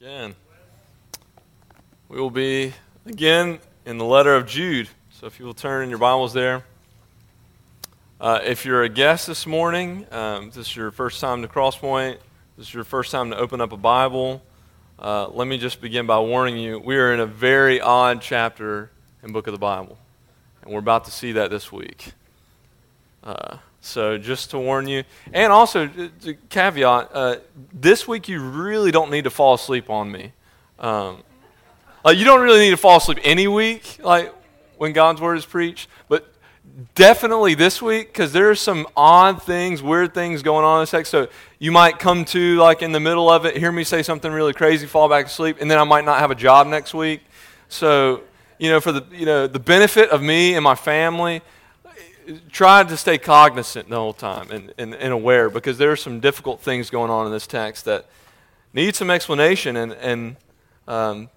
Again, we will be again in the letter of Jude. So if you will turn in your Bibles there. Uh, if you're a guest this morning, um, this is your first time to Crosspoint, this is your first time to open up a Bible, uh, let me just begin by warning you we are in a very odd chapter in Book of the Bible. And we're about to see that this week. Uh, so just to warn you, and also to caveat, uh, this week you really don't need to fall asleep on me. Um, like you don't really need to fall asleep any week, like when God's word is preached, but definitely this week because there are some odd things, weird things going on in this text. So you might come to like in the middle of it, hear me say something really crazy, fall back asleep, and then I might not have a job next week. So you know, for the you know the benefit of me and my family tried to stay cognizant the whole time and, and, and, aware because there are some difficult things going on in this text that need some explanation. And and um,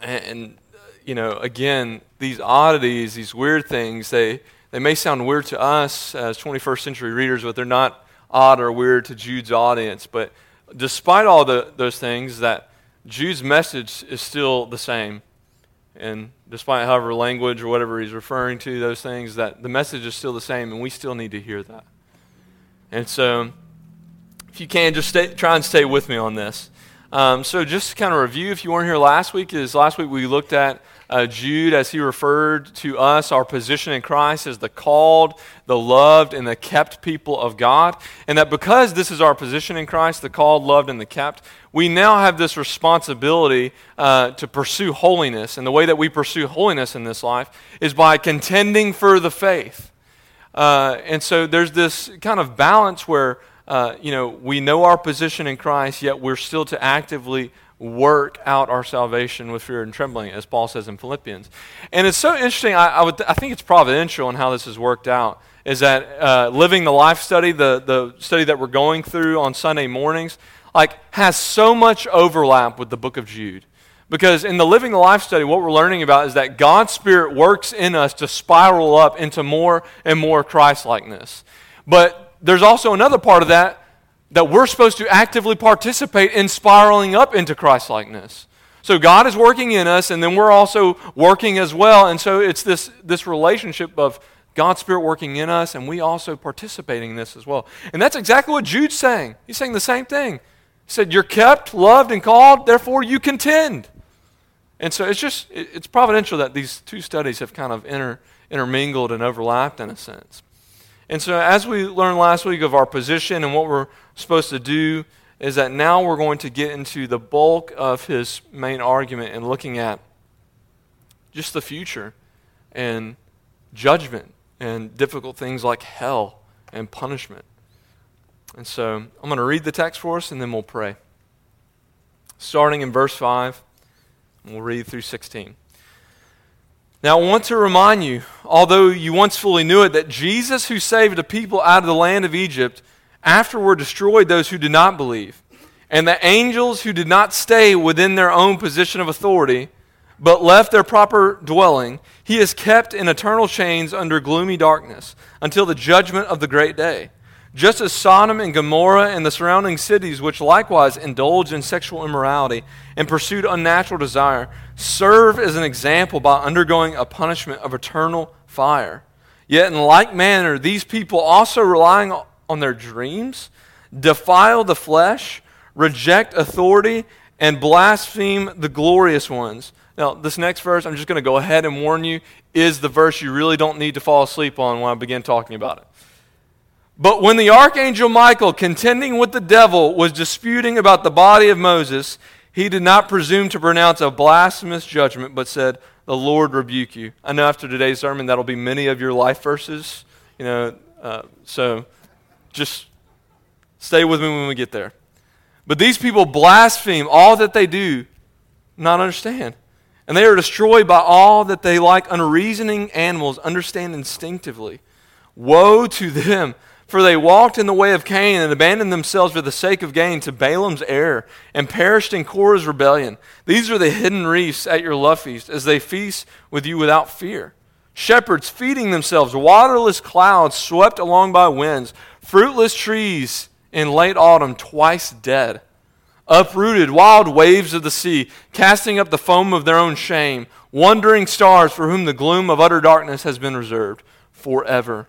and you know again these oddities these weird things they they may sound weird to us as 21st century readers but they're not odd or weird to Jude's audience. But despite all the, those things that Jude's message is still the same and despite however language or whatever he's referring to, those things, that the message is still the same, and we still need to hear that. And so, if you can, just stay, try and stay with me on this. Um, so, just to kind of review, if you weren't here last week, is last week we looked at uh, Jude as he referred to us, our position in Christ as the called, the loved, and the kept people of God. And that because this is our position in Christ, the called, loved, and the kept, we now have this responsibility uh, to pursue holiness. And the way that we pursue holiness in this life is by contending for the faith. Uh, and so there's this kind of balance where, uh, you know, we know our position in Christ, yet we're still to actively work out our salvation with fear and trembling, as Paul says in Philippians. And it's so interesting. I, I, would, I think it's providential in how this has worked out. Is that uh, living the life study, the, the study that we're going through on Sunday mornings, like has so much overlap with the book of Jude. Because in the Living the Life study, what we're learning about is that God's Spirit works in us to spiral up into more and more Christ likeness. But there's also another part of that that we're supposed to actively participate in spiraling up into Christlikeness. So God is working in us, and then we're also working as well. And so it's this, this relationship of God's Spirit working in us, and we also participating in this as well. And that's exactly what Jude's saying. He's saying the same thing. He said, You're kept, loved, and called, therefore you contend. And so it's just, it's providential that these two studies have kind of inter, intermingled and overlapped in a sense. And so, as we learned last week of our position and what we're supposed to do, is that now we're going to get into the bulk of his main argument and looking at just the future and judgment and difficult things like hell and punishment. And so, I'm going to read the text for us and then we'll pray. Starting in verse 5, we'll read through 16. Now, I want to remind you, although you once fully knew it, that Jesus, who saved a people out of the land of Egypt, afterward destroyed those who did not believe. And the angels who did not stay within their own position of authority, but left their proper dwelling, he is kept in eternal chains under gloomy darkness until the judgment of the great day. Just as Sodom and Gomorrah and the surrounding cities, which likewise indulged in sexual immorality and pursued unnatural desire, serve as an example by undergoing a punishment of eternal fire. Yet, in like manner, these people also relying on their dreams defile the flesh, reject authority, and blaspheme the glorious ones. Now, this next verse, I'm just going to go ahead and warn you, is the verse you really don't need to fall asleep on when I begin talking about it. But when the archangel Michael, contending with the devil, was disputing about the body of Moses, he did not presume to pronounce a blasphemous judgment, but said, The Lord rebuke you. I know after today's sermon, that'll be many of your life verses. You know, uh, so just stay with me when we get there. But these people blaspheme all that they do, not understand. And they are destroyed by all that they, like unreasoning animals, understand instinctively. Woe to them! For they walked in the way of Cain and abandoned themselves for the sake of gain to Balaam's error and perished in Korah's rebellion. These are the hidden reefs at your love feast as they feast with you without fear. Shepherds feeding themselves, waterless clouds swept along by winds, fruitless trees in late autumn twice dead, uprooted wild waves of the sea, casting up the foam of their own shame, wandering stars for whom the gloom of utter darkness has been reserved forever.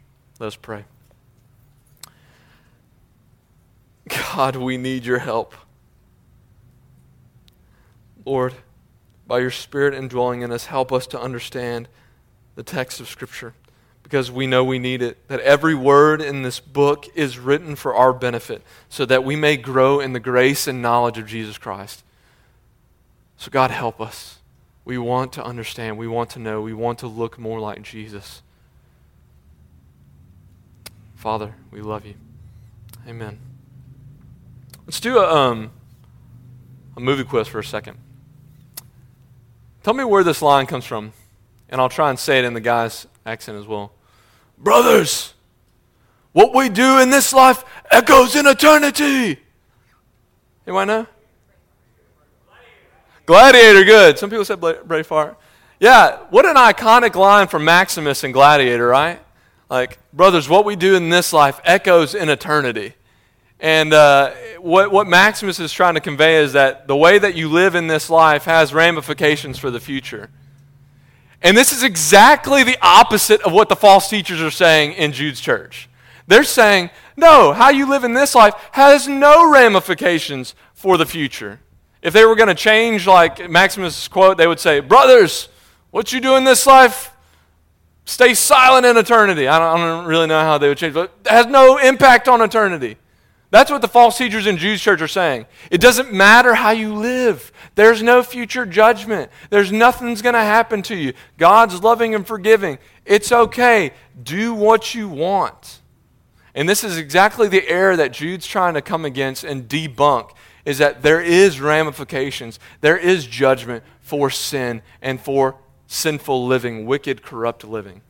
Let us pray. God, we need your help. Lord, by your Spirit indwelling in us, help us to understand the text of Scripture because we know we need it. That every word in this book is written for our benefit so that we may grow in the grace and knowledge of Jesus Christ. So, God, help us. We want to understand. We want to know. We want to look more like Jesus. Father, we love you. Amen. Let's do a, um, a movie quiz for a second. Tell me where this line comes from, and I'll try and say it in the guy's accent as well. Brothers, what we do in this life echoes in eternity. Anyone know? Gladiator, good. Some people said Braveheart. Yeah, what an iconic line from Maximus in Gladiator, right? Like, brothers, what we do in this life echoes in eternity. And uh, what, what Maximus is trying to convey is that the way that you live in this life has ramifications for the future. And this is exactly the opposite of what the false teachers are saying in Jude's church. They're saying, no, how you live in this life has no ramifications for the future. If they were going to change, like Maximus' quote, they would say, Brothers, what you do in this life, stay silent in eternity. I don't, I don't really know how they would change, but it has no impact on eternity. That's what the false teachers in Jude's church are saying. It doesn't matter how you live. There's no future judgment. There's nothing's going to happen to you. God's loving and forgiving. It's okay. Do what you want. And this is exactly the error that Jude's trying to come against and debunk is that there is ramifications. There is judgment for sin and for sinful living, wicked, corrupt living.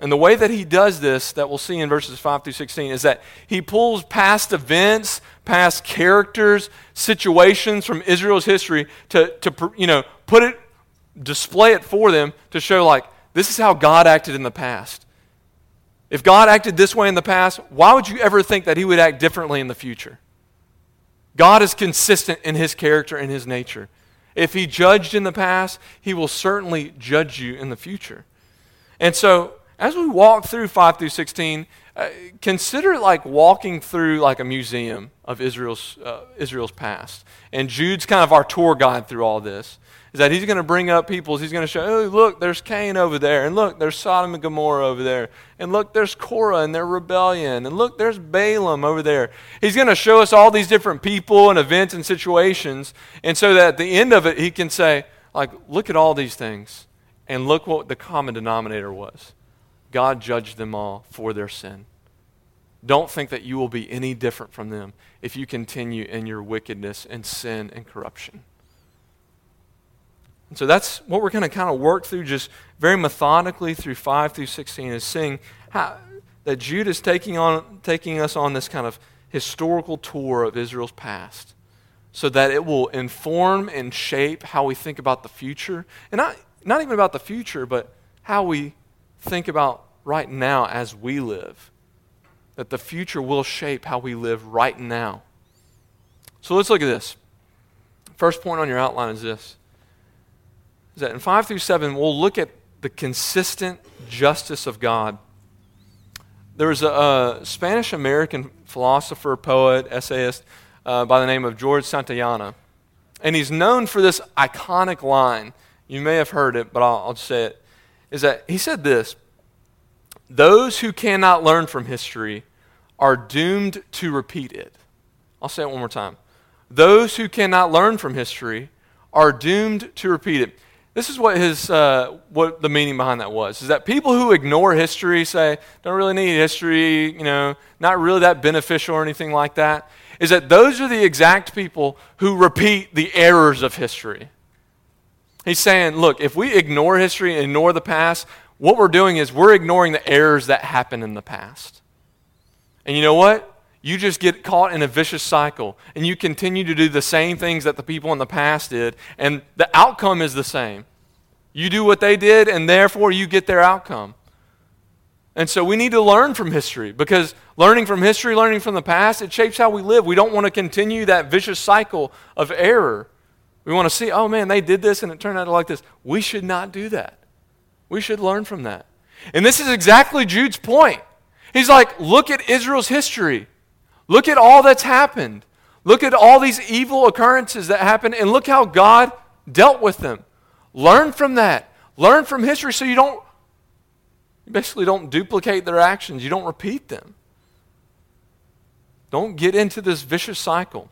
And the way that he does this, that we'll see in verses 5 through 16, is that he pulls past events, past characters, situations from Israel's history to, to you know, put it, display it for them to show, like, this is how God acted in the past. If God acted this way in the past, why would you ever think that he would act differently in the future? God is consistent in his character and his nature. If he judged in the past, he will certainly judge you in the future. And so, as we walk through 5 through 16, uh, consider like walking through like a museum of Israel's, uh, Israel's past. And Jude's kind of our tour guide through all this is that he's going to bring up peoples. He's going to show, oh, look, there's Cain over there. And look, there's Sodom and Gomorrah over there. And look, there's Korah and their rebellion. And look, there's Balaam over there. He's going to show us all these different people and events and situations. And so that at the end of it, he can say, like, look at all these things. And look what the common denominator was. God judged them all for their sin. Don't think that you will be any different from them if you continue in your wickedness and sin and corruption. And so that's what we're going to kind of work through just very methodically through 5 through 16 is seeing how that Jude is taking, on, taking us on this kind of historical tour of Israel's past so that it will inform and shape how we think about the future. And not, not even about the future, but how we think about right now as we live. That the future will shape how we live right now. So let's look at this. First point on your outline is this is that in 5 through 7, we'll look at the consistent justice of God. There was a, a Spanish American philosopher, poet, essayist uh, by the name of George Santayana. And he's known for this iconic line. You may have heard it, but I'll, I'll just say it. Is that he said this Those who cannot learn from history are doomed to repeat it. I'll say it one more time. Those who cannot learn from history are doomed to repeat it. This is what his uh, what the meaning behind that was. Is that people who ignore history say don't really need history, you know, not really that beneficial or anything like that. is that those are the exact people who repeat the errors of history. He's saying, look, if we ignore history and ignore the past, what we're doing is we're ignoring the errors that happened in the past. And you know what? You just get caught in a vicious cycle and you continue to do the same things that the people in the past did, and the outcome is the same. You do what they did, and therefore you get their outcome. And so we need to learn from history because learning from history, learning from the past, it shapes how we live. We don't want to continue that vicious cycle of error. We want to see, oh man, they did this and it turned out like this. We should not do that. We should learn from that. And this is exactly Jude's point. He's like, look at Israel's history. Look at all that's happened. Look at all these evil occurrences that happened, and look how God dealt with them. Learn from that. Learn from history so you don't you basically don't duplicate their actions, you don't repeat them. Don't get into this vicious cycle.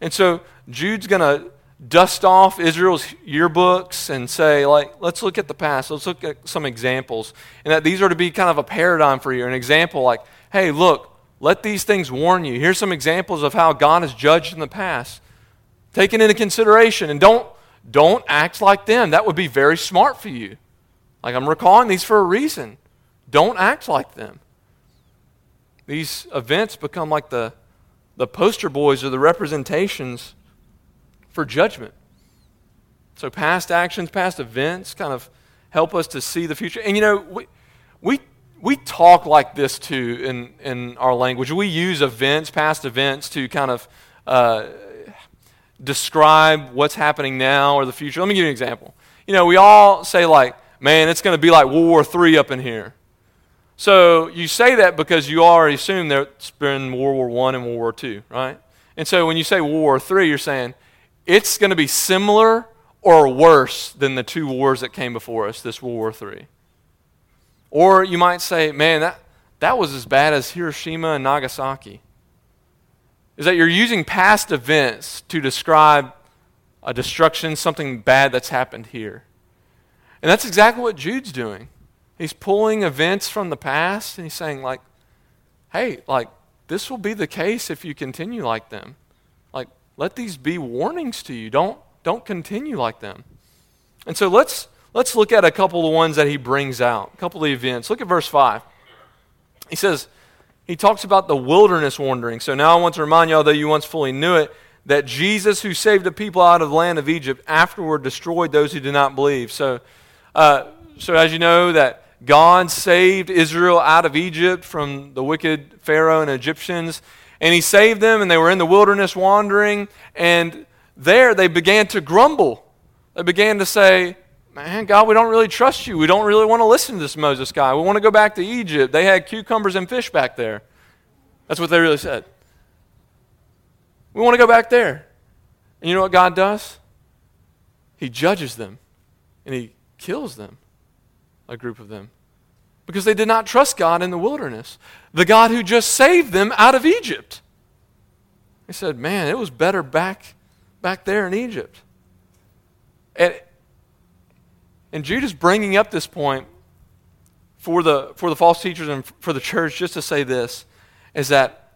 And so Jude's going to dust off Israel's yearbooks and say, like, let's look at the past. Let's look at some examples. And that these are to be kind of a paradigm for you. An example like, hey, look, let these things warn you. Here's some examples of how God has judged in the past. Take it into consideration and don't, don't act like them. That would be very smart for you. Like, I'm recalling these for a reason. Don't act like them. These events become like the, the poster boys or the representations for judgment. So, past actions, past events kind of help us to see the future. And you know, we, we, we talk like this too in, in our language. We use events, past events, to kind of uh, describe what's happening now or the future. Let me give you an example. You know, we all say, like, man, it's going to be like World War III up in here. So you say that because you already assume there's been World War I and World War II, right? And so when you say World War III, you're saying it's going to be similar or worse than the two wars that came before us, this World War III. Or you might say, man, that, that was as bad as Hiroshima and Nagasaki. Is that you're using past events to describe a destruction, something bad that's happened here. And that's exactly what Jude's doing. He's pulling events from the past and he's saying, like, hey, like, this will be the case if you continue like them. Like, let these be warnings to you. Don't, don't continue like them. And so let's, let's look at a couple of the ones that he brings out, a couple of the events. Look at verse 5. He says, he talks about the wilderness wandering. So now I want to remind you, although you once fully knew it, that Jesus, who saved the people out of the land of Egypt, afterward destroyed those who did not believe. So uh, so, as you know, that God saved Israel out of Egypt from the wicked Pharaoh and Egyptians, and He saved them, and they were in the wilderness wandering, and there they began to grumble. They began to say, Man, God, we don't really trust you. We don't really want to listen to this Moses guy. We want to go back to Egypt. They had cucumbers and fish back there. That's what they really said. We want to go back there. And you know what God does? He judges them and He kills them, a group of them, because they did not trust God in the wilderness, the God who just saved them out of Egypt. They said, Man, it was better back, back there in Egypt. And, and Jude is bringing up this point for the, for the false teachers and for the church just to say this is that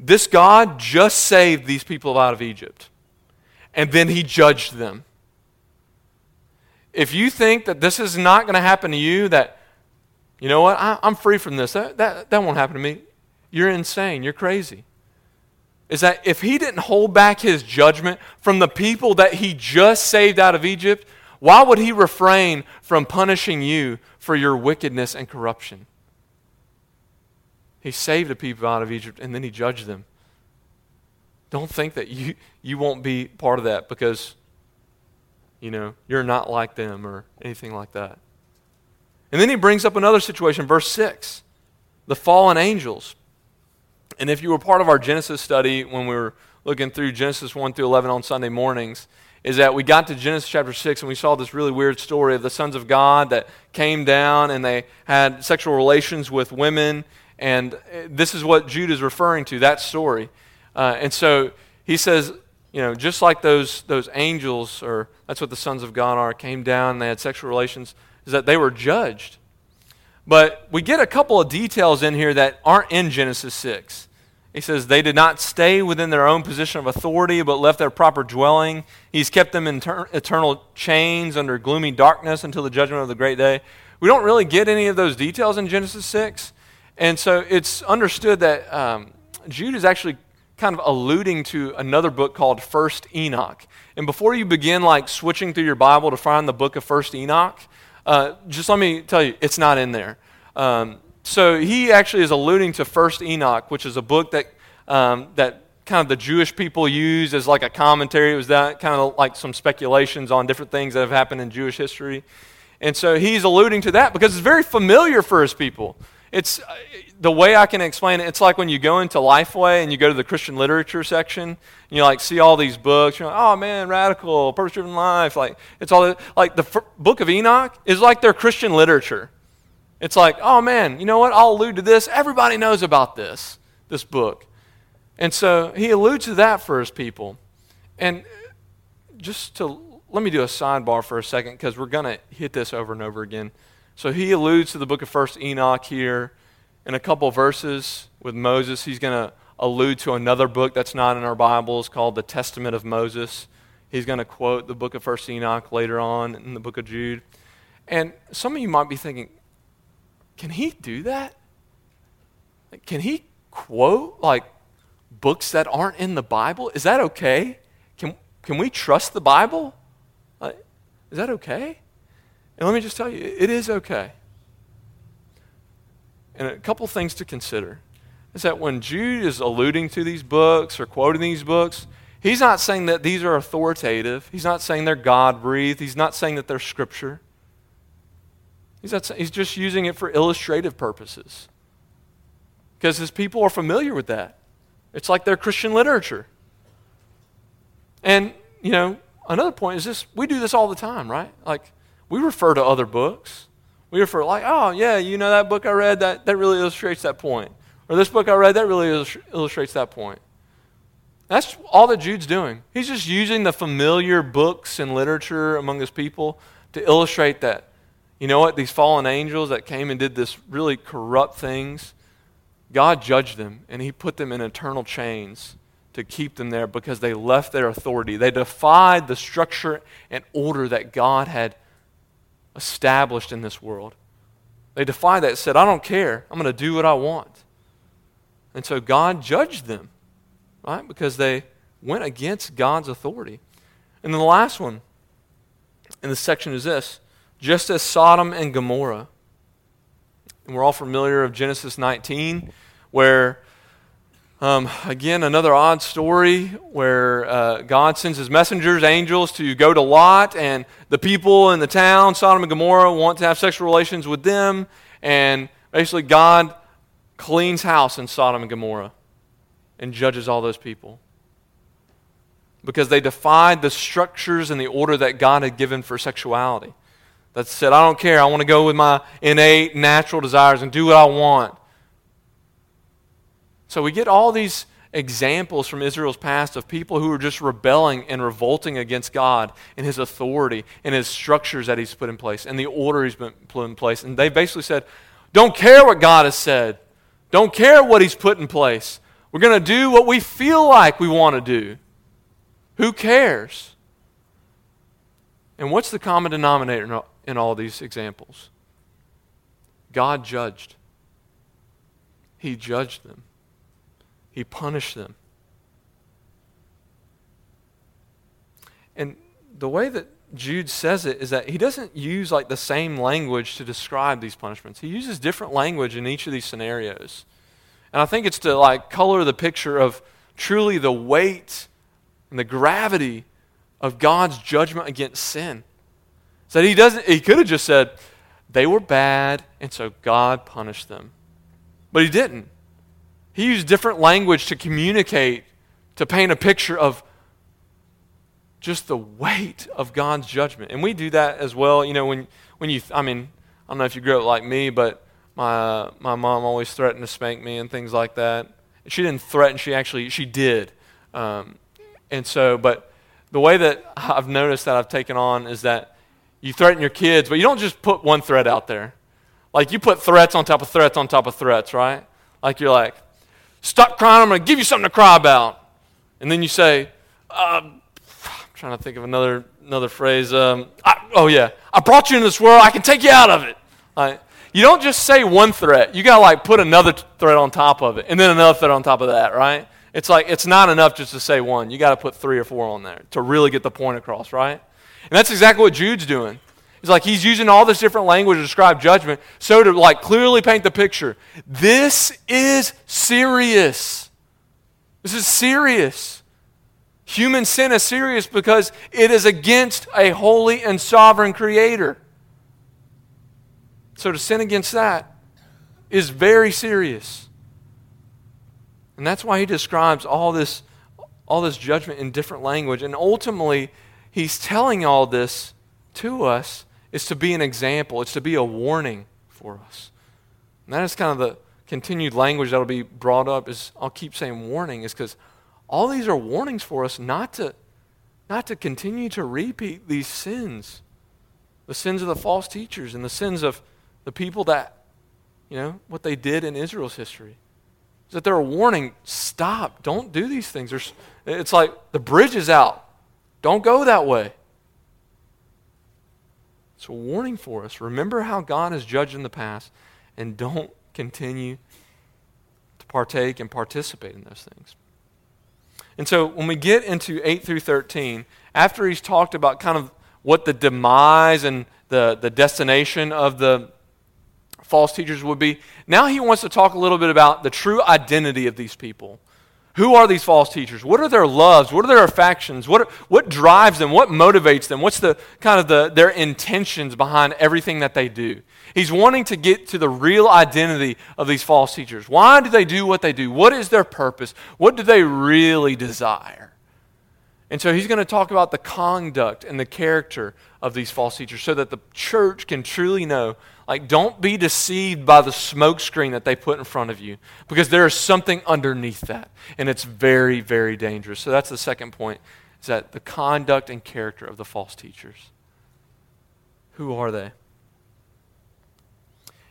this God just saved these people out of Egypt, and then he judged them if you think that this is not going to happen to you, that, you know what, I, am free from this, that, that, that won't happen to me, you're insane. You're crazy. Is that if he didn't hold back his judgment from the people that he just saved out of Egypt, why would he refrain from punishing you for your wickedness and corruption? He saved the people out of Egypt and then he judged them. Don't think that you, you won't be part of that because you know, you're not like them or anything like that. And then he brings up another situation, verse 6 the fallen angels. And if you were part of our Genesis study when we were looking through Genesis 1 through 11 on Sunday mornings, is that we got to Genesis chapter 6 and we saw this really weird story of the sons of God that came down and they had sexual relations with women. And this is what Jude is referring to, that story. Uh, and so he says, you know, just like those, those angels, or that's what the sons of God are, came down and they had sexual relations, is that they were judged. But we get a couple of details in here that aren't in Genesis 6. He says, They did not stay within their own position of authority, but left their proper dwelling. He's kept them in ter- eternal chains under gloomy darkness until the judgment of the great day. We don't really get any of those details in Genesis 6. And so it's understood that um, Jude is actually kind of alluding to another book called First Enoch. And before you begin like switching through your Bible to find the book of First Enoch, uh, just let me tell you, it's not in there. Um, so he actually is alluding to First Enoch, which is a book that um, that kind of the Jewish people use as like a commentary. It was that kind of like some speculations on different things that have happened in Jewish history, and so he's alluding to that because it's very familiar for his people. It's the way I can explain it. It's like when you go into Lifeway and you go to the Christian literature section, and you like see all these books. You're like, oh man, radical, purpose-driven life. Like it's all like the Book of Enoch is like their Christian literature. It's like, oh man, you know what? I'll allude to this. Everybody knows about this, this book. And so he alludes to that for his people. And just to let me do a sidebar for a second because we're going to hit this over and over again. So he alludes to the book of First Enoch here in a couple verses with Moses. He's going to allude to another book that's not in our Bibles called the Testament of Moses. He's going to quote the book of First Enoch later on in the book of Jude. And some of you might be thinking, can he do that? Can he quote like books that aren't in the Bible? Is that okay? Can, can we trust the Bible? Like, is that okay? And let me just tell you, it is okay. And a couple things to consider is that when Jude is alluding to these books or quoting these books, he's not saying that these are authoritative. He's not saying they're God breathed. He's not saying that they're scripture. He's, he's just using it for illustrative purposes. Because his people are familiar with that. It's like their Christian literature. And, you know, another point is this we do this all the time, right? Like, we refer to other books. We refer, like, oh, yeah, you know that book I read, that, that really illustrates that point. Or this book I read, that really illustrates that point. That's all that Jude's doing. He's just using the familiar books and literature among his people to illustrate that you know what? These fallen angels that came and did this really corrupt things, God judged them and He put them in eternal chains to keep them there because they left their authority. They defied the structure and order that God had established in this world. They defied that, said, I don't care. I'm going to do what I want. And so God judged them, right? Because they went against God's authority. And then the last one in this section is this just as Sodom and Gomorrah. And we're all familiar of Genesis 19, where, um, again, another odd story where uh, God sends his messengers, angels, to go to Lot, and the people in the town, Sodom and Gomorrah, want to have sexual relations with them. And basically, God cleans house in Sodom and Gomorrah and judges all those people because they defied the structures and the order that God had given for sexuality that said, I don't care. I want to go with my innate natural desires and do what I want. So we get all these examples from Israel's past of people who are just rebelling and revolting against God and His authority and His structures that He's put in place and the order He's been put in place. And they basically said, Don't care what God has said, don't care what He's put in place. We're going to do what we feel like we want to do. Who cares? And what's the common denominator in all these examples. God judged. He judged them. He punished them. And the way that Jude says it is that he doesn't use like the same language to describe these punishments. He uses different language in each of these scenarios. And I think it's to like color the picture of truly the weight and the gravity of God's judgment against sin. So he doesn't he could have just said they were bad and so God punished them. But he didn't. He used different language to communicate to paint a picture of just the weight of God's judgment. And we do that as well, you know, when when you I mean, I don't know if you grew up like me, but my my mom always threatened to spank me and things like that. She didn't threaten, she actually she did. Um, and so, but the way that I've noticed that I've taken on is that you threaten your kids, but you don't just put one threat out there. Like you put threats on top of threats on top of threats, right? Like you're like, Stop crying, I'm going to give you something to cry about. And then you say, uh, I'm trying to think of another, another phrase. Um, I, oh, yeah, I brought you into this world, I can take you out of it. Right? You don't just say one threat, you got to like put another threat on top of it, and then another threat on top of that, right? It's like it's not enough just to say one. You got to put three or four on there to really get the point across, right? And that's exactly what Jude's doing. It's like he's using all this different language to describe judgment so to like clearly paint the picture. This is serious. This is serious. Human sin is serious because it is against a holy and sovereign creator. So to sin against that is very serious. And that's why he describes all this all this judgment in different language and ultimately he's telling all this to us is to be an example, it's to be a warning for us. And that is kind of the continued language that'll be brought up is I'll keep saying warning is because all these are warnings for us not to not to continue to repeat these sins. The sins of the false teachers and the sins of the people that, you know, what they did in Israel's history. Is that they're a warning, stop, don't do these things. There's, it's like the bridge is out. Don't go that way. It's a warning for us. Remember how God has judged in the past and don't continue to partake and participate in those things. And so when we get into 8 through 13, after he's talked about kind of what the demise and the, the destination of the false teachers would be, now he wants to talk a little bit about the true identity of these people. Who are these false teachers? What are their loves? What are their affections? What, what drives them? What motivates them? What's the kind of the, their intentions behind everything that they do? He's wanting to get to the real identity of these false teachers. Why do they do what they do? What is their purpose? What do they really desire? And so he's going to talk about the conduct and the character of these false teachers so that the church can truly know like, don't be deceived by the smokescreen that they put in front of you because there is something underneath that. And it's very, very dangerous. So, that's the second point is that the conduct and character of the false teachers. Who are they?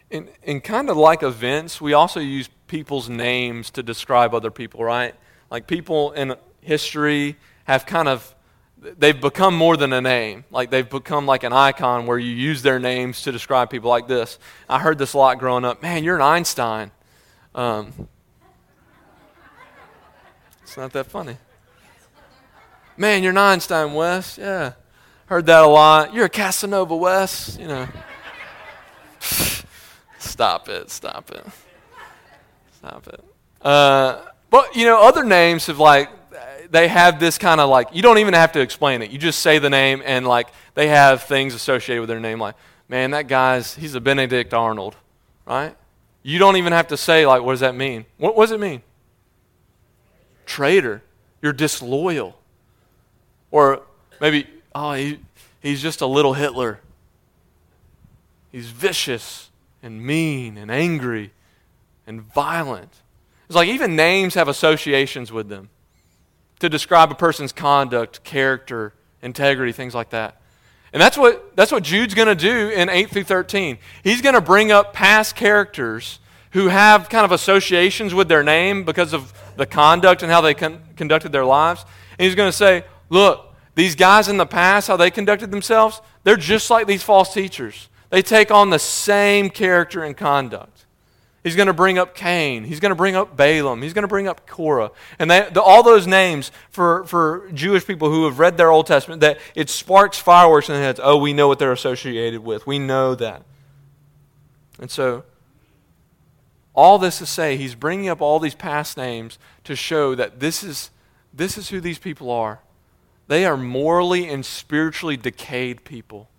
In, in kind of like events, we also use people's names to describe other people, right? Like people in history have kind of they've become more than a name. Like they've become like an icon where you use their names to describe people like this. I heard this a lot growing up. Man, you're an Einstein. Um, it's not that funny. Man, you're an Einstein, Wes. Yeah. Heard that a lot. You're a Casanova, Wes. You know. stop it. Stop it. Stop it. Uh, but, you know, other names have like they have this kind of like, you don't even have to explain it. You just say the name, and like they have things associated with their name, like, man, that guy's, he's a Benedict Arnold, right? You don't even have to say, like, what does that mean? What, does it mean? Traitor. You're disloyal. Or maybe, oh, he, he's just a little Hitler. He's vicious and mean and angry and violent. It's like even names have associations with them to describe a person's conduct, character, integrity, things like that. And that's what, that's what Jude's going to do in 8 through 13. He's going to bring up past characters who have kind of associations with their name because of the conduct and how they con- conducted their lives. And he's going to say, look, these guys in the past, how they conducted themselves, they're just like these false teachers. They take on the same character and conduct. He's going to bring up Cain. He's going to bring up Balaam. He's going to bring up Korah. And they, the, all those names for, for Jewish people who have read their Old Testament, that it sparks fireworks in their heads. Oh, we know what they're associated with. We know that. And so, all this to say, he's bringing up all these past names to show that this is, this is who these people are. They are morally and spiritually decayed people.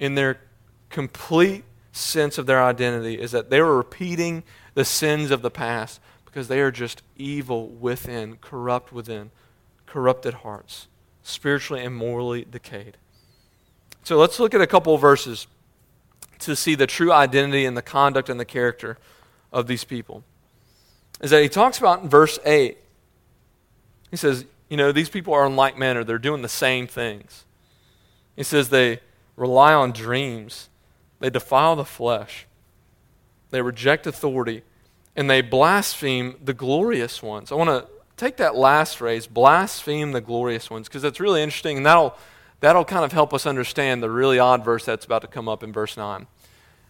In their complete sense of their identity is that they were repeating the sins of the past because they are just evil within, corrupt within, corrupted hearts, spiritually and morally decayed. So let's look at a couple of verses to see the true identity and the conduct and the character of these people. Is that he talks about in verse 8. He says, you know, these people are in like manner. They're doing the same things. He says they rely on dreams they defile the flesh. They reject authority. and they blaspheme the glorious ones. I want to take that last phrase, blaspheme the glorious ones, because it's really interesting, and that'll, that'll kind of help us understand the really odd verse that's about to come up in verse 9.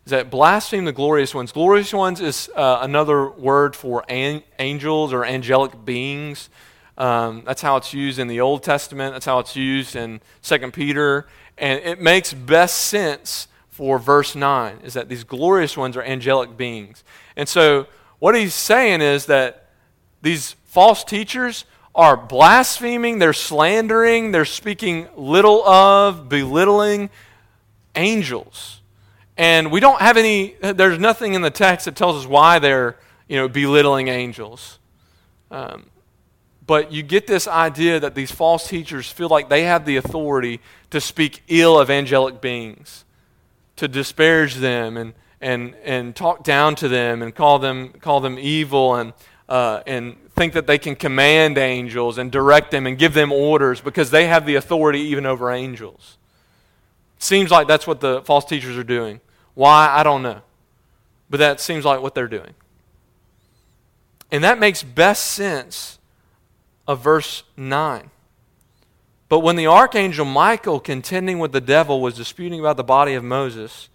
Is that blaspheme the glorious ones? Glorious ones is uh, another word for an- angels or angelic beings. Um, that's how it's used in the Old Testament. That's how it's used in 2 Peter. And it makes best sense for verse 9 is that these glorious ones are angelic beings. And so what he's saying is that these false teachers are blaspheming, they're slandering, they're speaking little of, belittling angels. And we don't have any, there's nothing in the text that tells us why they're, you know, belittling angels. Um, but you get this idea that these false teachers feel like they have the authority to speak ill of angelic beings, to disparage them and, and, and talk down to them and call them, call them evil and, uh, and think that they can command angels and direct them and give them orders because they have the authority even over angels. Seems like that's what the false teachers are doing. Why? I don't know. But that seems like what they're doing. And that makes best sense of verse 9. But when the archangel Michael, contending with the devil, was disputing about the body of Moses,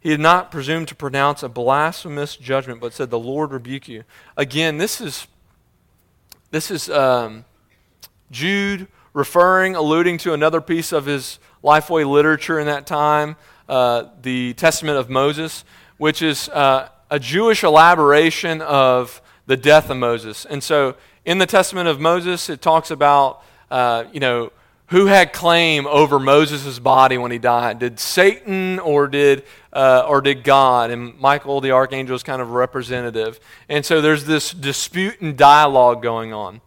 he did not presume to pronounce a blasphemous judgment, but said, The Lord rebuke you. Again, this is, this is um, Jude referring, alluding to another piece of his Lifeway literature in that time, uh, the Testament of Moses, which is uh, a Jewish elaboration of the death of Moses. And so in the Testament of Moses, it talks about, uh, you know, who had claim over Moses' body when he died? Did Satan or did, uh, or did God? And Michael, the archangel, is kind of representative. And so there's this dispute and dialogue going on.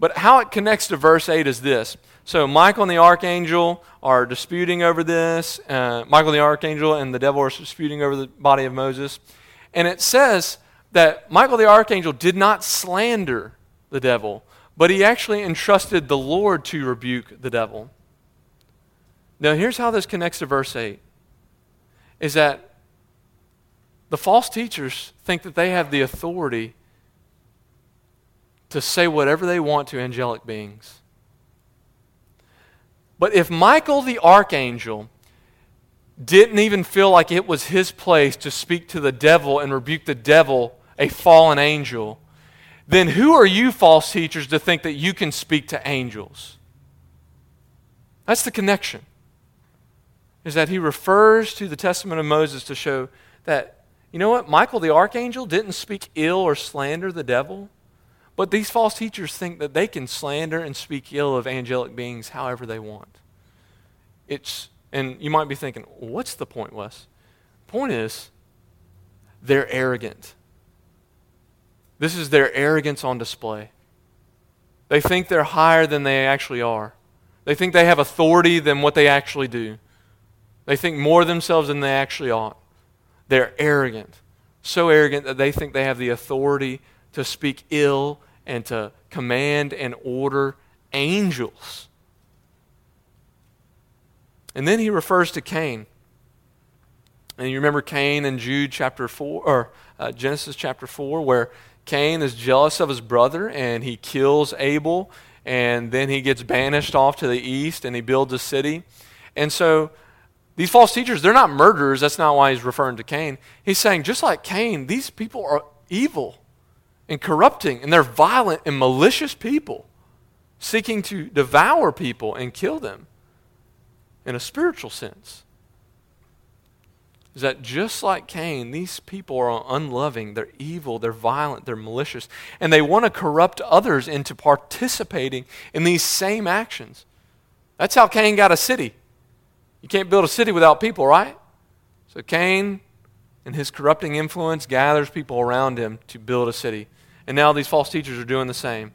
But how it connects to verse 8 is this. So Michael and the archangel are disputing over this. Uh, Michael the archangel and the devil are disputing over the body of Moses. And it says that Michael the archangel did not slander the devil, but he actually entrusted the Lord to rebuke the devil. Now, here's how this connects to verse 8 is that the false teachers think that they have the authority to say whatever they want to angelic beings. But if Michael the archangel didn't even feel like it was his place to speak to the devil and rebuke the devil, a fallen angel, then who are you, false teachers, to think that you can speak to angels? That's the connection. Is that he refers to the testament of Moses to show that, you know what, Michael the archangel didn't speak ill or slander the devil, but these false teachers think that they can slander and speak ill of angelic beings however they want. It's, and you might be thinking, what's the point, Wes? Point is, they're arrogant. This is their arrogance on display. They think they're higher than they actually are. They think they have authority than what they actually do. They think more of themselves than they actually ought. They're arrogant. So arrogant that they think they have the authority to speak ill and to command and order angels. And then he refers to Cain. And you remember Cain in Jude chapter 4, or uh, Genesis chapter 4, where Cain is jealous of his brother and he kills Abel and then he gets banished off to the east and he builds a city. And so these false teachers, they're not murderers. That's not why he's referring to Cain. He's saying, just like Cain, these people are evil and corrupting, and they're violent and malicious people seeking to devour people and kill them in a spiritual sense is that just like Cain, these people are unloving, they're evil, they're violent, they're malicious, and they want to corrupt others into participating in these same actions. That's how Cain got a city. You can't build a city without people, right? So Cain and his corrupting influence gathers people around him to build a city. And now these false teachers are doing the same.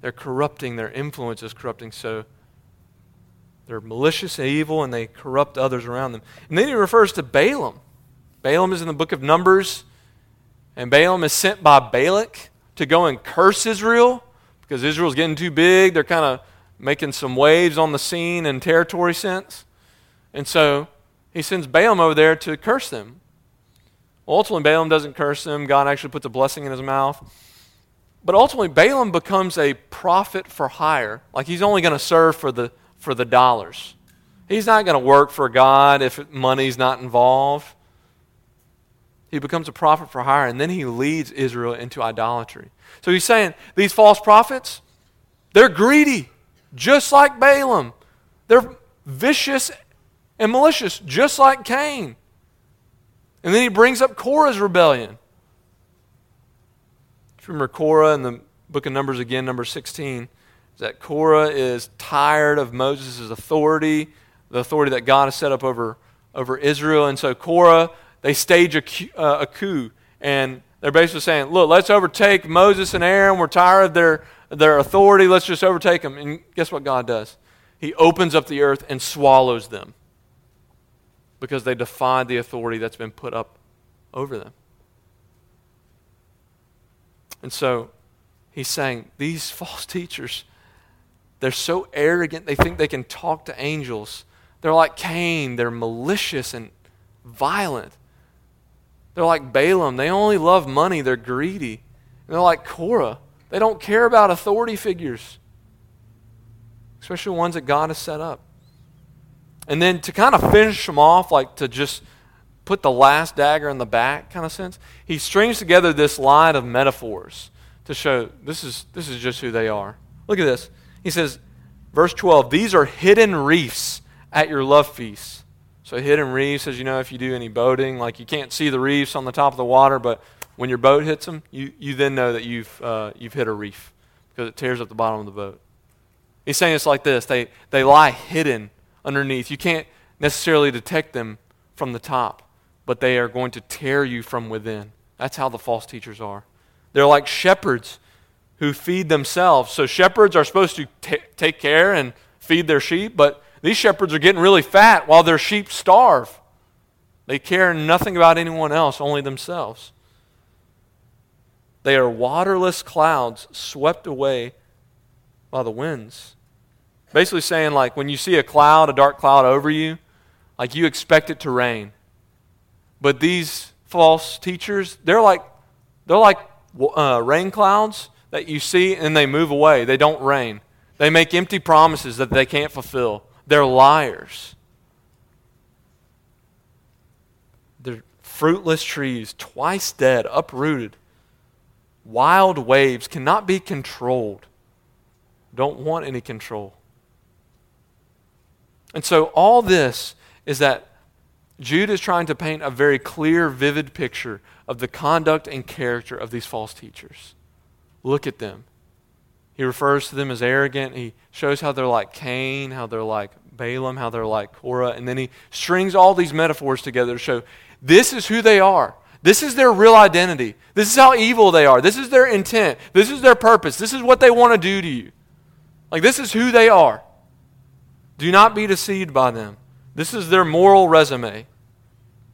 They're corrupting, their influence is corrupting. So they're malicious and evil, and they corrupt others around them. And then he refers to Balaam. Balaam is in the book of Numbers, and Balaam is sent by Balak to go and curse Israel because Israel's getting too big. They're kind of making some waves on the scene in territory sense. And so he sends Balaam over there to curse them. ultimately, Balaam doesn't curse them. God actually puts a blessing in his mouth. But ultimately, Balaam becomes a prophet for hire. Like he's only going to serve for the, for the dollars. He's not going to work for God if money's not involved. He becomes a prophet for hire, and then he leads Israel into idolatry. So he's saying these false prophets, they're greedy, just like Balaam. They're vicious and malicious, just like Cain. And then he brings up Korah's rebellion. Remember Korah in the book of Numbers again, number 16, is that Korah is tired of Moses' authority, the authority that God has set up over, over Israel. And so Korah, they stage a, uh, a coup. And they're basically saying, look, let's overtake Moses and Aaron. We're tired of their, their authority. Let's just overtake them. And guess what God does? He opens up the earth and swallows them because they defied the authority that's been put up over them. And so he's saying these false teachers, they're so arrogant, they think they can talk to angels. They're like Cain, they're malicious and violent. They're like Balaam, they only love money, they're greedy. And they're like Korah, they don't care about authority figures, especially ones that God has set up. And then to kind of finish them off, like to just put the last dagger in the back kind of sense, he strings together this line of metaphors to show this is, this is just who they are. Look at this. He says, verse 12, these are hidden reefs at your love feasts. So hidden reefs, as you know, if you do any boating, like you can't see the reefs on the top of the water, but when your boat hits them, you, you then know that you've, uh, you've hit a reef because it tears up the bottom of the boat. He's saying it's like this. They, they lie hidden underneath. You can't necessarily detect them from the top, but they are going to tear you from within. That's how the false teachers are. They're like shepherds who feed themselves. So shepherds are supposed to t- take care and feed their sheep, but these shepherds are getting really fat while their sheep starve. They care nothing about anyone else, only themselves. They are waterless clouds swept away by the winds. Basically saying, like, when you see a cloud, a dark cloud over you, like you expect it to rain. But these false teachers, they're like, they're like uh, rain clouds that you see and they move away. They don't rain. They make empty promises that they can't fulfill. They're liars. They're fruitless trees, twice dead, uprooted. Wild waves cannot be controlled. Don't want any control. And so, all this is that Jude is trying to paint a very clear, vivid picture of the conduct and character of these false teachers. Look at them. He refers to them as arrogant. He shows how they're like Cain, how they're like Balaam, how they're like Korah. And then he strings all these metaphors together to show this is who they are. This is their real identity. This is how evil they are. This is their intent. This is their purpose. This is what they want to do to you. Like, this is who they are. Do not be deceived by them. This is their moral resume.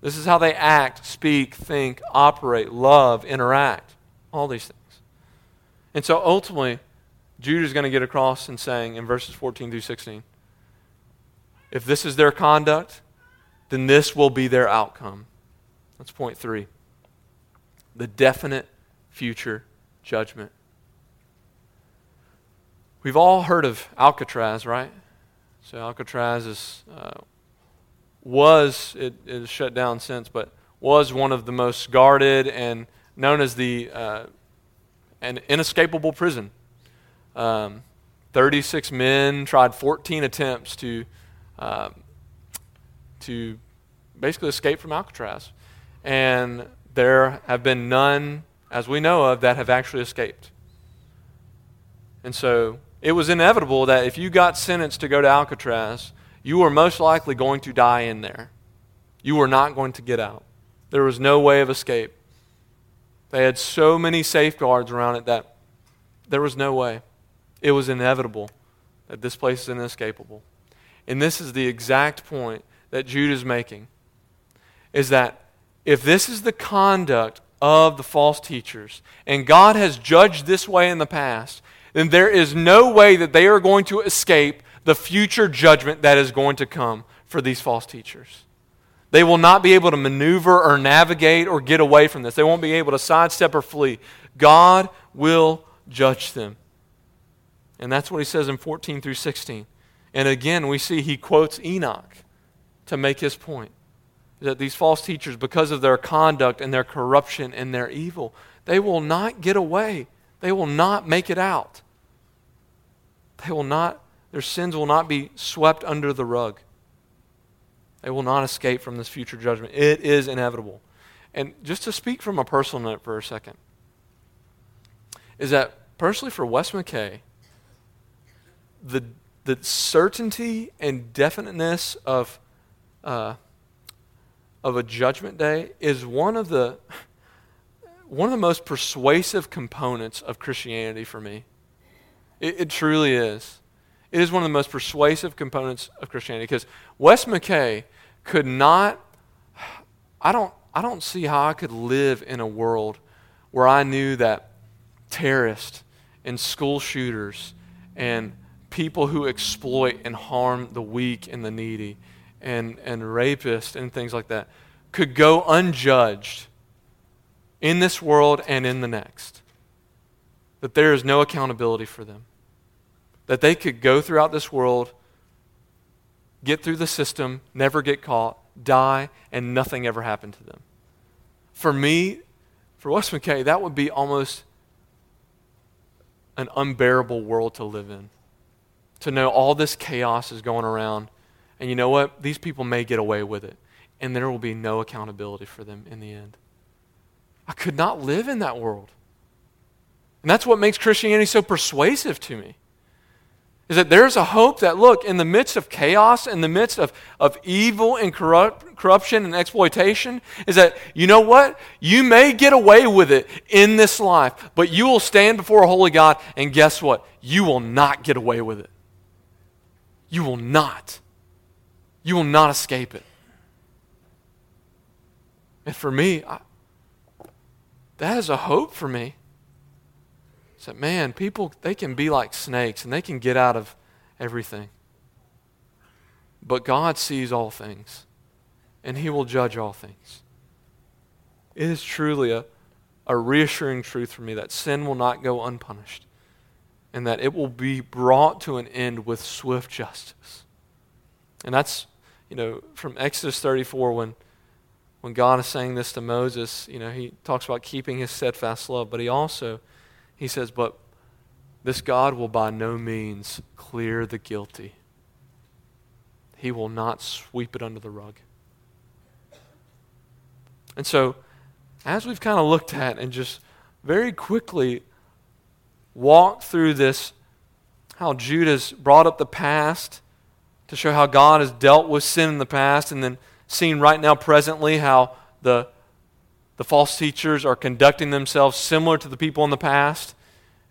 This is how they act, speak, think, operate, love, interact. All these things. And so ultimately, Jude is going to get across and saying in verses 14 through 16 if this is their conduct, then this will be their outcome. That's point three the definite future judgment. We've all heard of Alcatraz, right? So Alcatraz is, uh, was, it, it is shut down since, but was one of the most guarded and known as the uh, an inescapable prison. Um, 36 men tried 14 attempts to, um, to basically escape from Alcatraz. And there have been none, as we know of, that have actually escaped. And so it was inevitable that if you got sentenced to go to Alcatraz, you were most likely going to die in there. You were not going to get out. There was no way of escape. They had so many safeguards around it that there was no way. It was inevitable that this place is inescapable. And this is the exact point that Jude is making is that if this is the conduct of the false teachers, and God has judged this way in the past, then there is no way that they are going to escape the future judgment that is going to come for these false teachers. They will not be able to maneuver or navigate or get away from this. They won't be able to sidestep or flee. God will judge them. And that's what he says in 14 through 16. And again, we see he quotes Enoch to make his point that these false teachers, because of their conduct and their corruption and their evil, they will not get away. They will not make it out. They will not, their sins will not be swept under the rug. They will not escape from this future judgment. It is inevitable. And just to speak from a personal note for a second, is that personally for Wes McKay, the, the certainty and definiteness of, uh, of a judgment day is one of the one of the most persuasive components of Christianity for me. It, it, truly is. It is one of the most persuasive components of Christianity because Wes McKay could not, I don't, I don't see how I could live in a world where I knew that terrorists and school shooters and people who exploit and harm the weak and the needy and, and rapists and things like that could go unjudged in this world and in the next. That there is no accountability for them. That they could go throughout this world get through the system, never get caught, die, and nothing ever happened to them. For me, for Wes McKay, that would be almost an unbearable world to live in. To know all this chaos is going around, and you know what? These people may get away with it, and there will be no accountability for them in the end. I could not live in that world. And that's what makes Christianity so persuasive to me is that there's a hope that, look, in the midst of chaos, in the midst of, of evil and corrupt, corruption and exploitation, is that, you know what? You may get away with it in this life, but you will stand before a holy God, and guess what? You will not get away with it. You will not. You will not escape it. And for me, I, that is a hope for me said, man, people, they can be like snakes and they can get out of everything. But God sees all things and He will judge all things. It is truly a, a reassuring truth for me that sin will not go unpunished and that it will be brought to an end with swift justice. And that's, you know, from Exodus 34 when when God is saying this to Moses, you know, he talks about keeping his steadfast love, but he also he says, But this God will by no means clear the guilty. He will not sweep it under the rug. And so, as we've kind of looked at and just very quickly walked through this, how Jude's brought up the past to show how God has dealt with sin in the past, and then seen right now, presently, how the the false teachers are conducting themselves similar to the people in the past.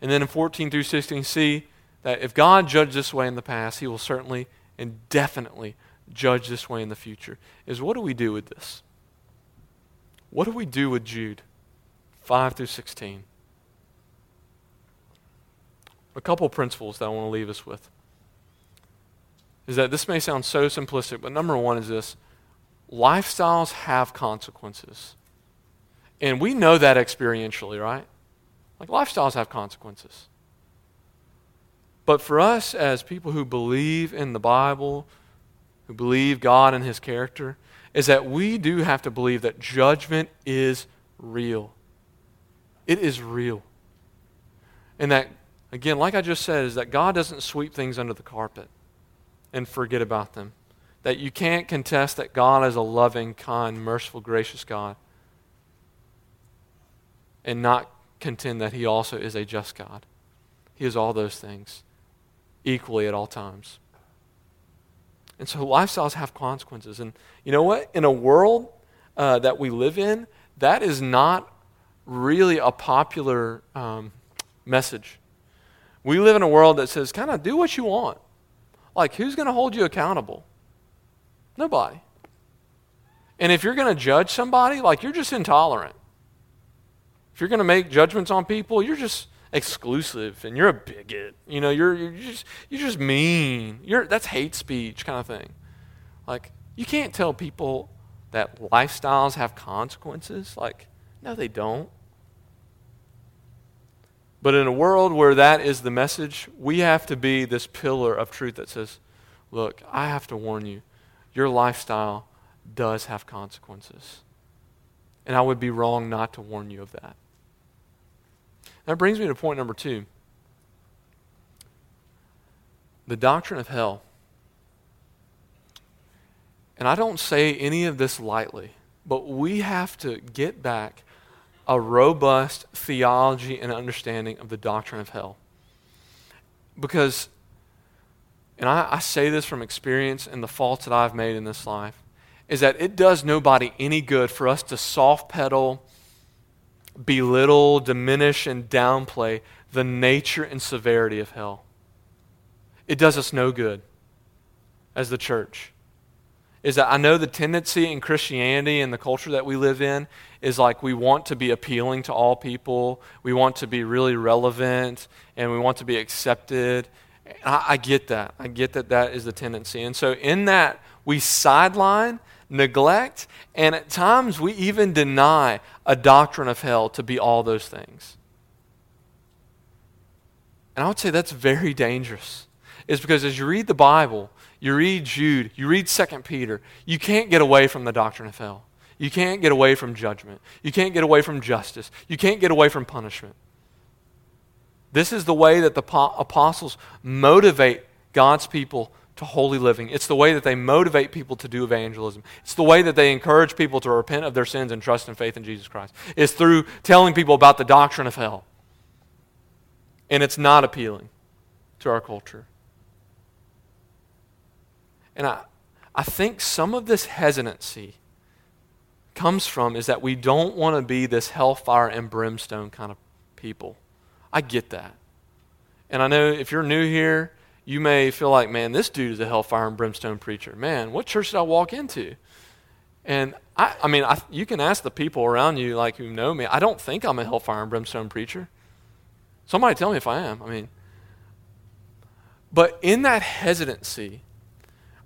And then in 14 through 16, see that if God judged this way in the past, he will certainly and definitely judge this way in the future. Is what do we do with this? What do we do with Jude 5 through 16? A couple principles that I want to leave us with is that this may sound so simplistic, but number one is this lifestyles have consequences. And we know that experientially, right? Like lifestyles have consequences. But for us as people who believe in the Bible, who believe God and His character, is that we do have to believe that judgment is real. It is real. And that, again, like I just said, is that God doesn't sweep things under the carpet and forget about them. That you can't contest that God is a loving, kind, merciful, gracious God and not contend that he also is a just God. He is all those things equally at all times. And so lifestyles have consequences. And you know what? In a world uh, that we live in, that is not really a popular um, message. We live in a world that says, kind of do what you want. Like, who's going to hold you accountable? Nobody. And if you're going to judge somebody, like, you're just intolerant. If you're going to make judgments on people, you're just exclusive and you're a bigot. You know, you're, you're just you're just mean. You're that's hate speech kind of thing. Like you can't tell people that lifestyles have consequences? Like, no, they don't. But in a world where that is the message, we have to be this pillar of truth that says, look, I have to warn you, your lifestyle does have consequences. And I would be wrong not to warn you of that. That brings me to point number two the doctrine of hell. And I don't say any of this lightly, but we have to get back a robust theology and understanding of the doctrine of hell. Because, and I, I, say this from experience and the faults that I've made in this life, is that it does nobody any good for us to soft pedal, belittle, diminish, and downplay the nature and severity of hell. It does us no good as the church is that I know the tendency in Christianity and the culture that we live in is like we want to be appealing to all people, we want to be really relevant, and we want to be accepted. I, I get that. I get that that is the tendency. And so, in that, we sideline, neglect, and at times we even deny a doctrine of hell to be all those things. And I would say that's very dangerous. Is because as you read the Bible, you read Jude, you read 2 Peter, you can't get away from the doctrine of hell. You can't get away from judgment. You can't get away from justice. You can't get away from punishment. This is the way that the apostles motivate God's people to holy living. It's the way that they motivate people to do evangelism. It's the way that they encourage people to repent of their sins and trust and faith in Jesus Christ. It's through telling people about the doctrine of hell. And it's not appealing to our culture. And I, I think some of this hesitancy comes from is that we don't want to be this hellfire and brimstone kind of people. I get that. And I know if you're new here, you may feel like, man, this dude is a hellfire and brimstone preacher. Man, what church did I walk into? And I, I mean, I, you can ask the people around you, like who know me. I don't think I'm a hellfire and brimstone preacher. Somebody tell me if I am. I mean, but in that hesitancy,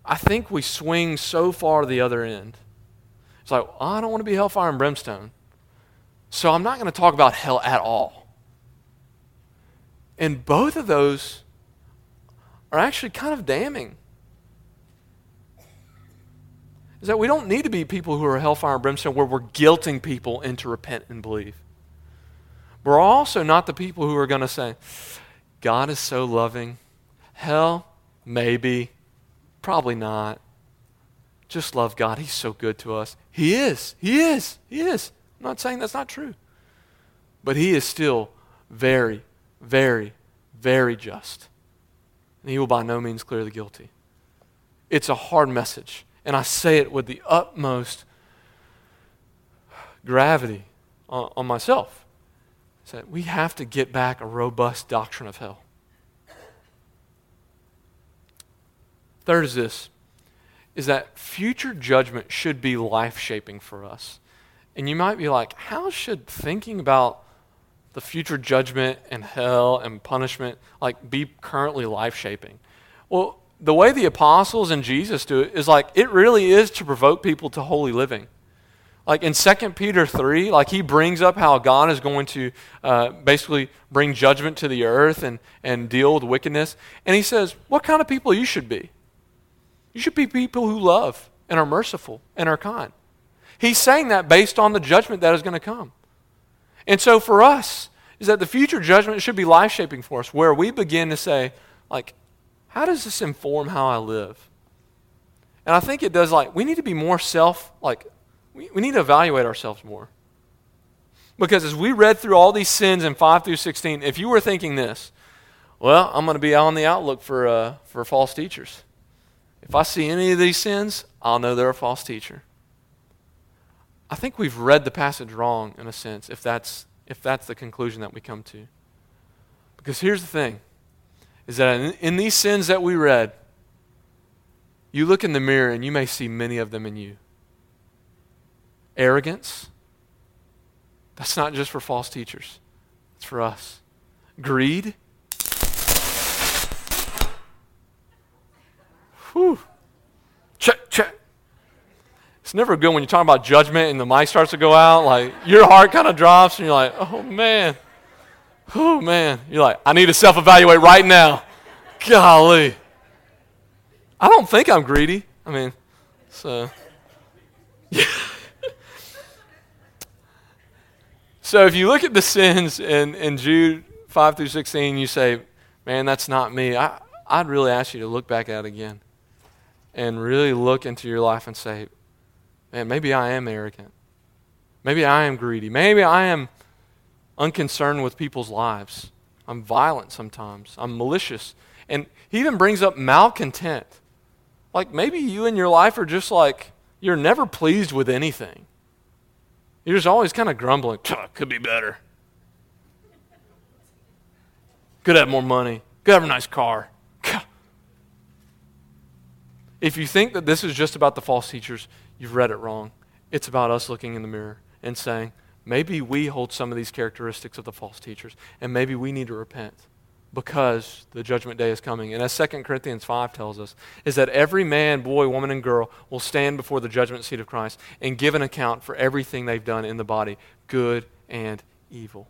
I think we swing so far to the other end. It's like, I don't want to be hellfire and brimstone. So I'm not going to talk about hell at all. And both of those are actually kind of damning. Is that we don't need to be people who are hellfire and brimstone where we're guilting people into repent and believe. We're also not the people who are going to say, God is so loving. Hell, maybe. Probably not. Just love God. He's so good to us. He is. He is. He is. I'm not saying that's not true. But He is still very, very, very just. And He will by no means clear the guilty. It's a hard message. And I say it with the utmost gravity on, on myself. So we have to get back a robust doctrine of hell. Third is this is that future judgment should be life shaping for us. And you might be like, how should thinking about the future judgment and hell and punishment like be currently life shaping? Well, the way the apostles and Jesus do it is like it really is to provoke people to holy living. Like in 2 Peter 3, like he brings up how God is going to uh, basically bring judgment to the earth and, and deal with wickedness. And he says, what kind of people you should be. You should be people who love and are merciful and are kind. He's saying that based on the judgment that is going to come. And so for us, is that the future judgment should be life shaping for us, where we begin to say, like, how does this inform how I live? And I think it does, like, we need to be more self, like, we, we need to evaluate ourselves more. Because as we read through all these sins in 5 through 16, if you were thinking this, well, I'm going to be on the outlook for, uh, for false teachers. If I see any of these sins, I'll know they're a false teacher. I think we've read the passage wrong in a sense if that's if that's the conclusion that we come to. Because here's the thing is that in, in these sins that we read, you look in the mirror and you may see many of them in you. Arrogance, that's not just for false teachers, it's for us. Greed, Whew. It's never good when you're talking about judgment and the mic starts to go out. Like your heart kind of drops and you're like, oh man, oh man. You're like, I need to self evaluate right now. Golly. I don't think I'm greedy. I mean, so. Yeah. so if you look at the sins in, in Jude 5 through 16, you say, man, that's not me. I, I'd really ask you to look back at it again and really look into your life and say, man, maybe I am arrogant. Maybe I am greedy. Maybe I am unconcerned with people's lives. I'm violent sometimes. I'm malicious. And he even brings up malcontent. Like maybe you in your life are just like, you're never pleased with anything. You're just always kind of grumbling, could be better. Could have more money. Could have a nice car. If you think that this is just about the false teachers, you've read it wrong. It's about us looking in the mirror and saying, maybe we hold some of these characteristics of the false teachers, and maybe we need to repent because the judgment day is coming. And as 2 Corinthians 5 tells us, is that every man, boy, woman, and girl will stand before the judgment seat of Christ and give an account for everything they've done in the body, good and evil.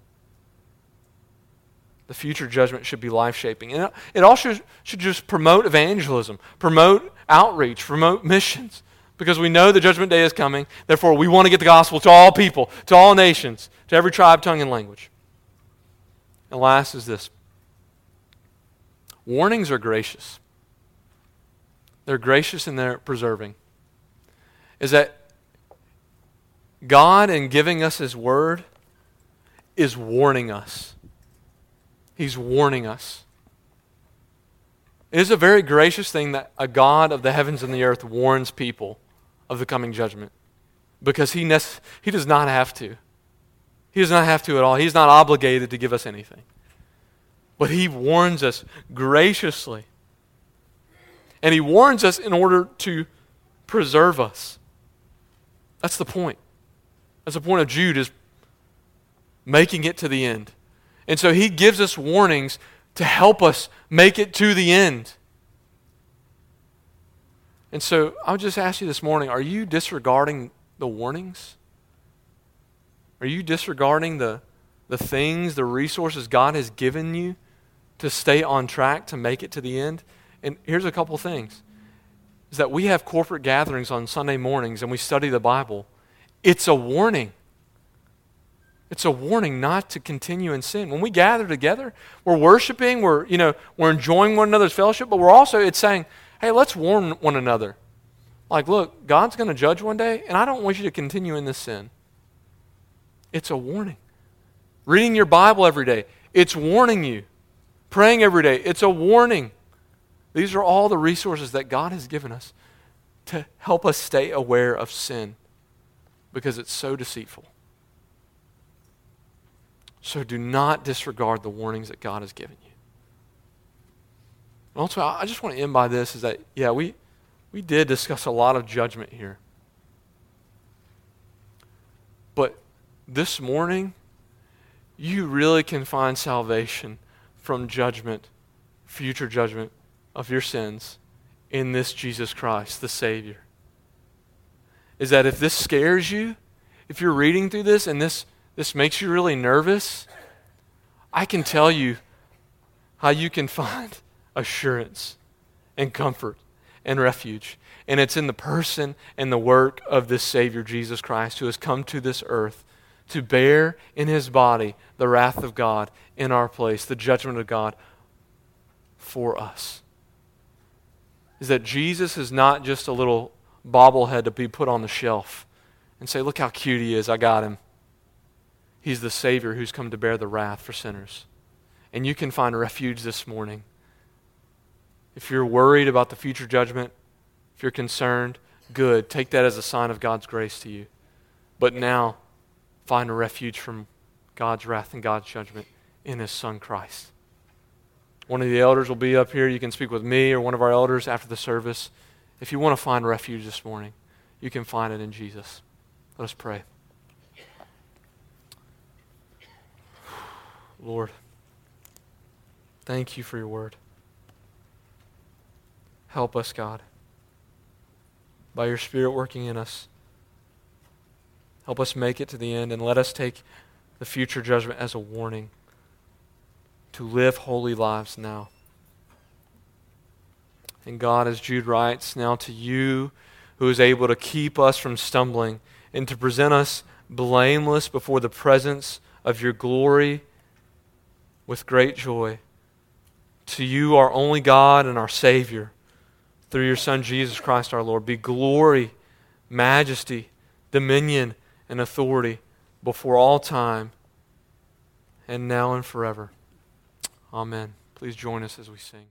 The future judgment should be life shaping. And it also should just promote evangelism, promote outreach, remote missions because we know the judgment day is coming. Therefore, we want to get the gospel to all people, to all nations, to every tribe, tongue, and language. And last is this warnings are gracious. They're gracious and they're preserving. Is that God, in giving us His word, is warning us. He's warning us. It is a very gracious thing that a God of the heavens and the earth warns people of the coming judgment because he, he does not have to. He does not have to at all. He's not obligated to give us anything. But he warns us graciously. And he warns us in order to preserve us. That's the point. That's the point of Jude is making it to the end. And so he gives us warnings to help us make it to the end. And so I would just ask you this morning are you disregarding the warnings? Are you disregarding the, the things, the resources God has given you to stay on track to make it to the end? And here's a couple things is that we have corporate gatherings on Sunday mornings and we study the Bible. It's a warning. It's a warning not to continue in sin. When we gather together, we're worshiping, we're, you know, we're enjoying one another's fellowship, but we're also, it's saying, hey, let's warn one another. Like, look, God's going to judge one day, and I don't want you to continue in this sin. It's a warning. Reading your Bible every day, it's warning you. Praying every day, it's a warning. These are all the resources that God has given us to help us stay aware of sin because it's so deceitful. So do not disregard the warnings that God has given you. And also, I just want to end by this is that, yeah, we, we did discuss a lot of judgment here. But this morning, you really can find salvation from judgment, future judgment of your sins in this Jesus Christ, the Savior. Is that if this scares you, if you're reading through this and this this makes you really nervous, I can tell you how you can find assurance and comfort and refuge. And it's in the person and the work of this Savior, Jesus Christ, who has come to this earth to bear in his body the wrath of God in our place, the judgment of God for us. Is that Jesus is not just a little bobblehead to be put on the shelf and say, Look how cute he is, I got him. He's the Savior who's come to bear the wrath for sinners. And you can find refuge this morning. If you're worried about the future judgment, if you're concerned, good. Take that as a sign of God's grace to you. But now, find a refuge from God's wrath and God's judgment in His Son Christ. One of the elders will be up here. You can speak with me or one of our elders after the service. If you want to find refuge this morning, you can find it in Jesus. Let us pray. Lord, thank you for your word. Help us, God, by your Spirit working in us Help us make it to the end and let us take the future judgment as a warning to live holy lives now. And God, as Jude writes, now to you who is able to keep us from stumbling and to present us blameless before the presence of your glory with great joy. To you, our only God and our Savior, through your Son Jesus Christ our Lord, be glory, majesty, dominion, and authority before all time and now and forever. Amen. Please join us as we sing.